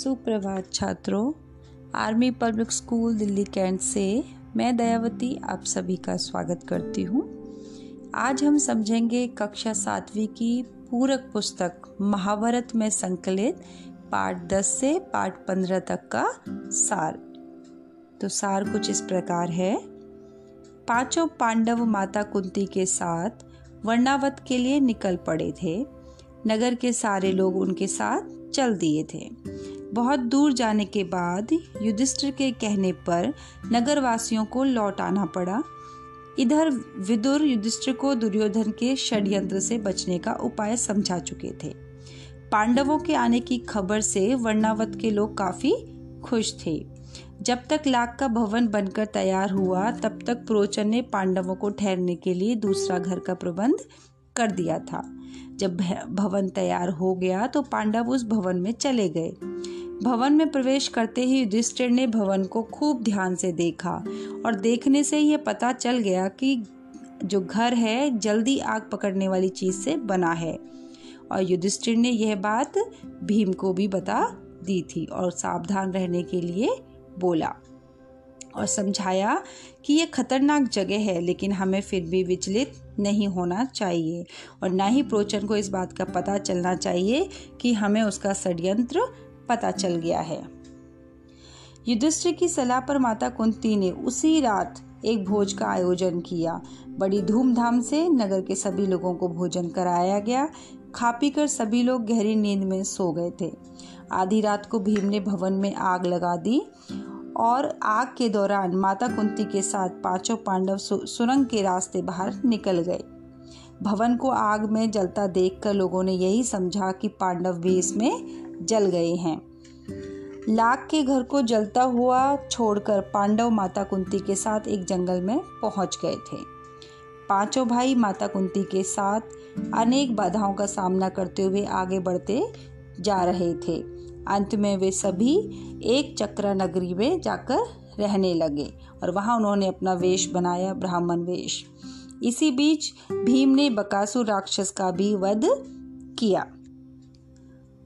सुप्रभात छात्रों, army public school Delhi cantt से मैं दयावती आप सभी का स्वागत करती हूँ। आज हम समझेंगे कक्षा सातवीं की पूरक पुस्तक महाभारत में संकलित पाठ 10 से पाठ 15 तक का सार। तो सार कुछ इस प्रकार है। पाँचों पांडव माता कुंती के साथ वर्णावत के लिए निकल पड़े थे। नगर के सारे लोग उनके साथ चल दिए थे। बहुत दूर जाने के बाद युधिष्ठिर के कहने पर नगरवासियों को लौट आना पड़ा। इधर विदुर युधिष्ठिर को दुर्योधन के षड्यंत्र से बचने का उपाय समझा चुके थे। पांडवों के आने की खबर से वर्णावत के लोग काफ़ी खुश थे। जब तक लाख का भवन बनकर तैयार हुआ, तब तक प्रोचन ने पांडवों को ठहरने के लिए दूसरा घर का प्रबंध कर दिया था। जब भवन तैयार हो गया तो पांडव उस भवन में चले गए। भवन में प्रवेश करते ही युधिष्ठिर ने भवन को खूब ध्यान से देखा और देखने से यह पता चल गया कि जो घर है, जल्दी आग पकड़ने वाली चीज़ से बना है। और युधिष्ठिर ने यह बात भीम को भी बता दी थी और सावधान रहने के लिए बोला। और समझाया कि यह खतरनाक जगह है, लेकिन हमें फिर भी विचलित नहीं होना चाहिए और ना ही प्रोचन को इस बात का पता चलना चाहिए कि हमें उसका षड्यंत्र पता चल गया है। युधिष्ठिर की सलाह पर माता कुंती ने उसी रात एक भोज का आयोजन किया। बड़ी धूमधाम से नगर के सभी लोगों को भोजन कराया गया। खा पी कर सभी लोग गहरी नींद में सो गए थे। आधी रात को भीम ने भवन में आग लगा दी और आग के दौरान माता कुंती के साथ पाँचों पांडव सुरंग के रास्ते बाहर निकल गए। भवन को आग में जलता देखकर लोगों ने यही समझा कि पांडव भी इसमें जल गए हैं। लाख के घर को जलता हुआ छोड़कर पांडव माता कुंती के साथ एक जंगल में पहुँच गए थे। पाँचों भाई माता कुंती के साथ अनेक बाधाओं का सामना करते हुए आगे बढ़ते जा रहे थे। अंत में वे सभी एक चक्र नगरी में जाकर रहने लगे और वहाँ उन्होंने अपना वेश बनाया, ब्राह्मण वेश। इसी बीच भीम ने बकासुर राक्षस का भी वध किया।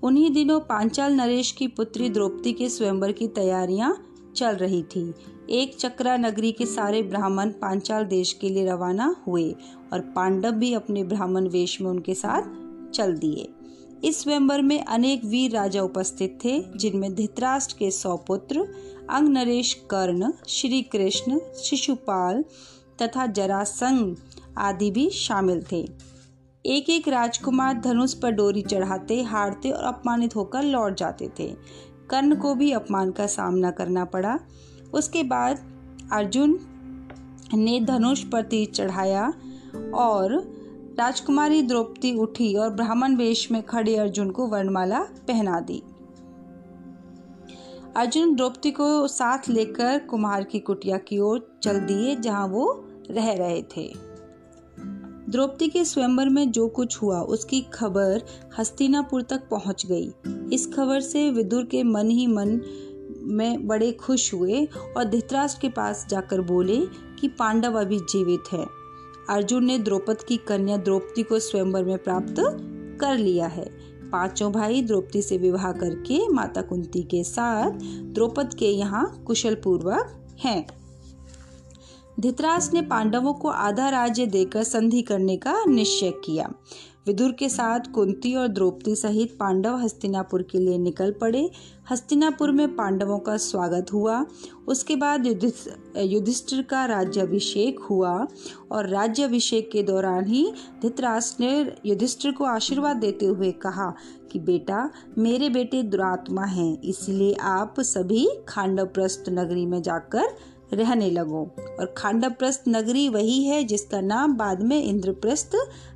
उन्हीं दिनों पांचाल नरेश की पुत्री द्रौपदी के स्वयंवर की तैयारियाँ चल रही थी। एक चक्रा नगरी के सारे ब्राह्मण पांचाल देश के लिए रवाना हुए और पांडव भी अपने ब्राह्मण वेश में उनके साथ चल दिए। इस स्वयंवर में अनेक वीर राजा उपस्थित थे, जिनमें धृतराष्ट्र के सौ पुत्र अंग नरेश कर्ण श्री कृष्ण शिशुपाल तथा जरासंग आदि भी शामिल थे। एक एक राजकुमार धनुष पर डोरी चढ़ाते, हारते और अपमानित होकर लौट जाते थे। कर्ण को भी अपमान का सामना करना पड़ा। उसके बाद अर्जुन ने धनुष पर तीर चढ़ाया और राजकुमारी द्रौपदी उठी और ब्राह्मण वेश में खड़े अर्जुन को वर्णमाला पहना दी। अर्जुन द्रौपदी को साथ लेकर कुमार की कुटिया की ओर चल दिए, जहाँ वो रह रहे थे। द्रौपदी के स्वयंवर में जो कुछ हुआ, उसकी खबर हस्तिनापुर तक पहुँच गई। इस खबर से विदुर के मन ही मन में बड़े खुश हुए और धृतराष्ट्र के पास जाकर बोले कि पांडव अभी जीवित है। अर्जुन ने द्रौपद की कन्या द्रौपदी को स्वयंवर में प्राप्त कर लिया है। पाँचों भाई द्रौपदी से विवाह करके माता कुंती के साथ द्रौपद के यहाँ कुशल पूर्वक हैं। धृतराज ने पांडवों को आधा राज्य देकर संधि करने का निश्चय किया। विदुर के साथ कुंती और द्रौपदी सहित पांडव हस्तिनापुर के लिए निकल पड़े। हस्तिनापुर में पांडवों का स्वागत हुआ। उसके बाद युधिष्ठिर का राज्याभिषेक हुआ और राज्याभिषेक के दौरान ही धृतराष्ट्र ने युधिष्ठिर को आशीर्वाद देते हुए कहा कि, बेटा, मेरे बेटे दुरात्मा हैं, इसलिए आप सभी खांडवप्रस्थ नगरी में जाकर रहने लगो। और खांडप्रस्थ नगरी वही है जिसका नाम बाद में इंद्रप्रस्थ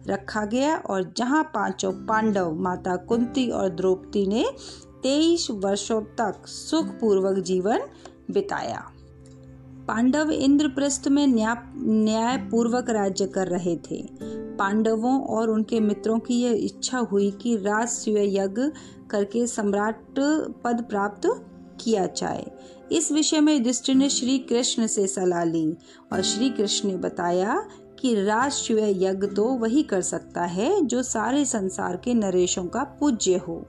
रखा गया और जहाँ पाँचों पांडव, माता कुंती और द्रौपदी ने तेईस वर्षों तक सुखपूर्वक जीवन बिताया। पांडव इंद्रप्रस्थ में न्याय पूर्वक राज्य कर रहे थे। पांडवों और उनके मित्रों की यह इच्छा हुई कि राज यज्ञ करके सम्राट पद प्राप्त किया जाए। इस विषय में युधिष्ठिर ने श्री कृष्ण से सलाह ली और श्री कृष्ण ने बताया कि राष्ट्रीय यज्ञ तो वही कर सकता है जो सारे संसार के नरेशों का पूज्य हो।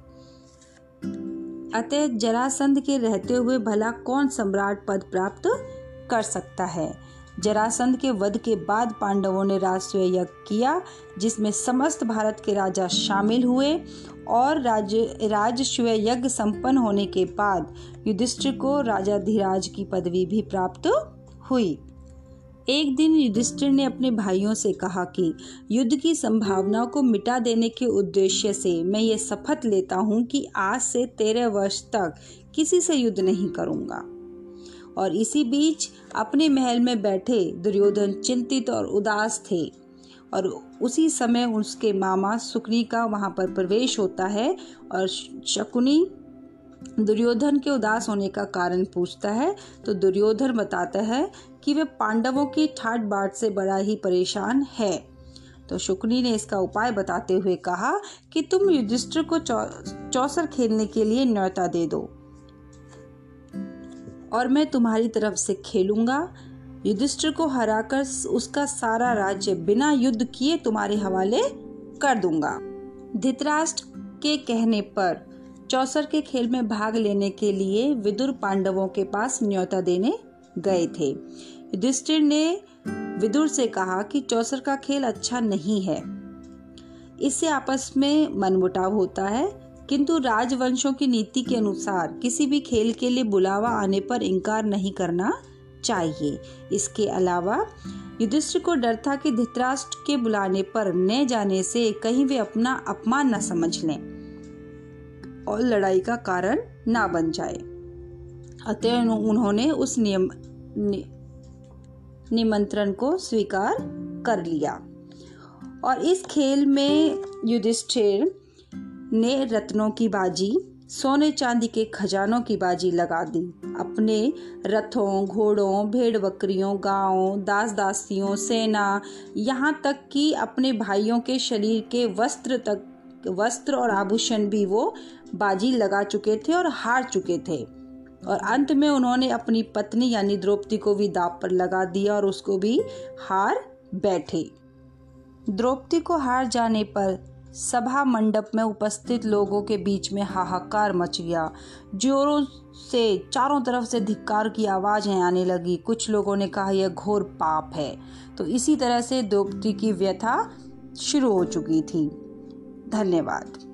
अतः जरासंध के रहते हुए भला कौन सम्राट पद प्राप्त कर सकता है? जरासंध के वध के बाद पांडवों ने राजस्व यज्ञ किया, जिसमें समस्त भारत के राजा शामिल हुए और राज्य, राजस्व यज्ञ संपन्न होने के बाद युधिष्ठिर को राजा धीराज की पदवी भी प्राप्त हुई। एक दिन युधिष्ठिर ने अपने भाइयों से कहा कि युद्ध की संभावनाओं को मिटा देने के उद्देश्य से मैं ये शपथ लेता हूँ कि आज से तेरह वर्ष तक किसी से युद्ध नहीं करूँगा। और इसी बीच अपने महल में बैठे दुर्योधन चिंतित और उदास थे। और उसी समय उसके मामा सुकनी का वहाँ पर प्रवेश होता है और शकुनी दुर्योधन के उदास होने का कारण पूछता है। तो दुर्योधन बताता है कि वे पांडवों की ठाट बाट से बड़ा ही परेशान है। तो शुक्नी ने इसका उपाय बताते हुए कहा कि तुम युधिष्ठिर को चौ, चौसर खेलने के लिए न्यौता दे दो। और मैं तुम्हारी तरफ़ से खेलूँगा। युधिष्ठिर को हराकर उसका सारा राज्य बिना युद्ध किए तुम्हारे हवाले कर दूँगा। धृतराष्ट्र के कहने पर चौसर के खेल में भाग लेने के लिए विदुर पांडवों के पास न्योता देने गए थे। युधिष्ठिर ने विदुर से कहा कि चौसर का खेल अच्छा नहीं है। इससे आपस में मनमुटाव होता है। किंतु राजवंशों की नीति के अनुसार किसी भी खेल के लिए बुलावा आने पर इनकार नहीं करना चाहिए। इसके अलावा युधिष्ठिर को डर था कि धृतराष्ट्र के बुलाने पर न जाने से कहीं वे अपना अपमान न समझ लें और लड़ाई का कारण ना बन जाए। अतः उन्होंने उस नियम नि, निमंत्रण को स्वीकार कर लिया। और इस खेल में युधिष्ठिर ने रत्नों की बाजी, सोने चांदी के खजानों की बाजी लगा दी। अपने रथों, घोड़ों भेड़ बकरियों गाँवों दास दासियों सेना, यहाँ तक कि अपने भाइयों के शरीर के वस्त्र तक, वस्त्र और आभूषण भी वो बाजी लगा चुके थे और हार चुके थे। और अंत में उन्होंने अपनी पत्नी यानी द्रौपदी को भी दाप पर लगा दिया और उसको भी हार बैठे। द्रौपदी को हार जाने पर सभा मंडप में उपस्थित लोगों के बीच में हाहाकार मच गया। जोरों से, चारों तरफ़ से धिक्कार की आवाज़ें आने लगी। कुछ लोगों ने कहा, यह घोर पाप है। तो इसी तरह से द्रौपदी की व्यथा शुरू हो चुकी थी। धन्यवाद।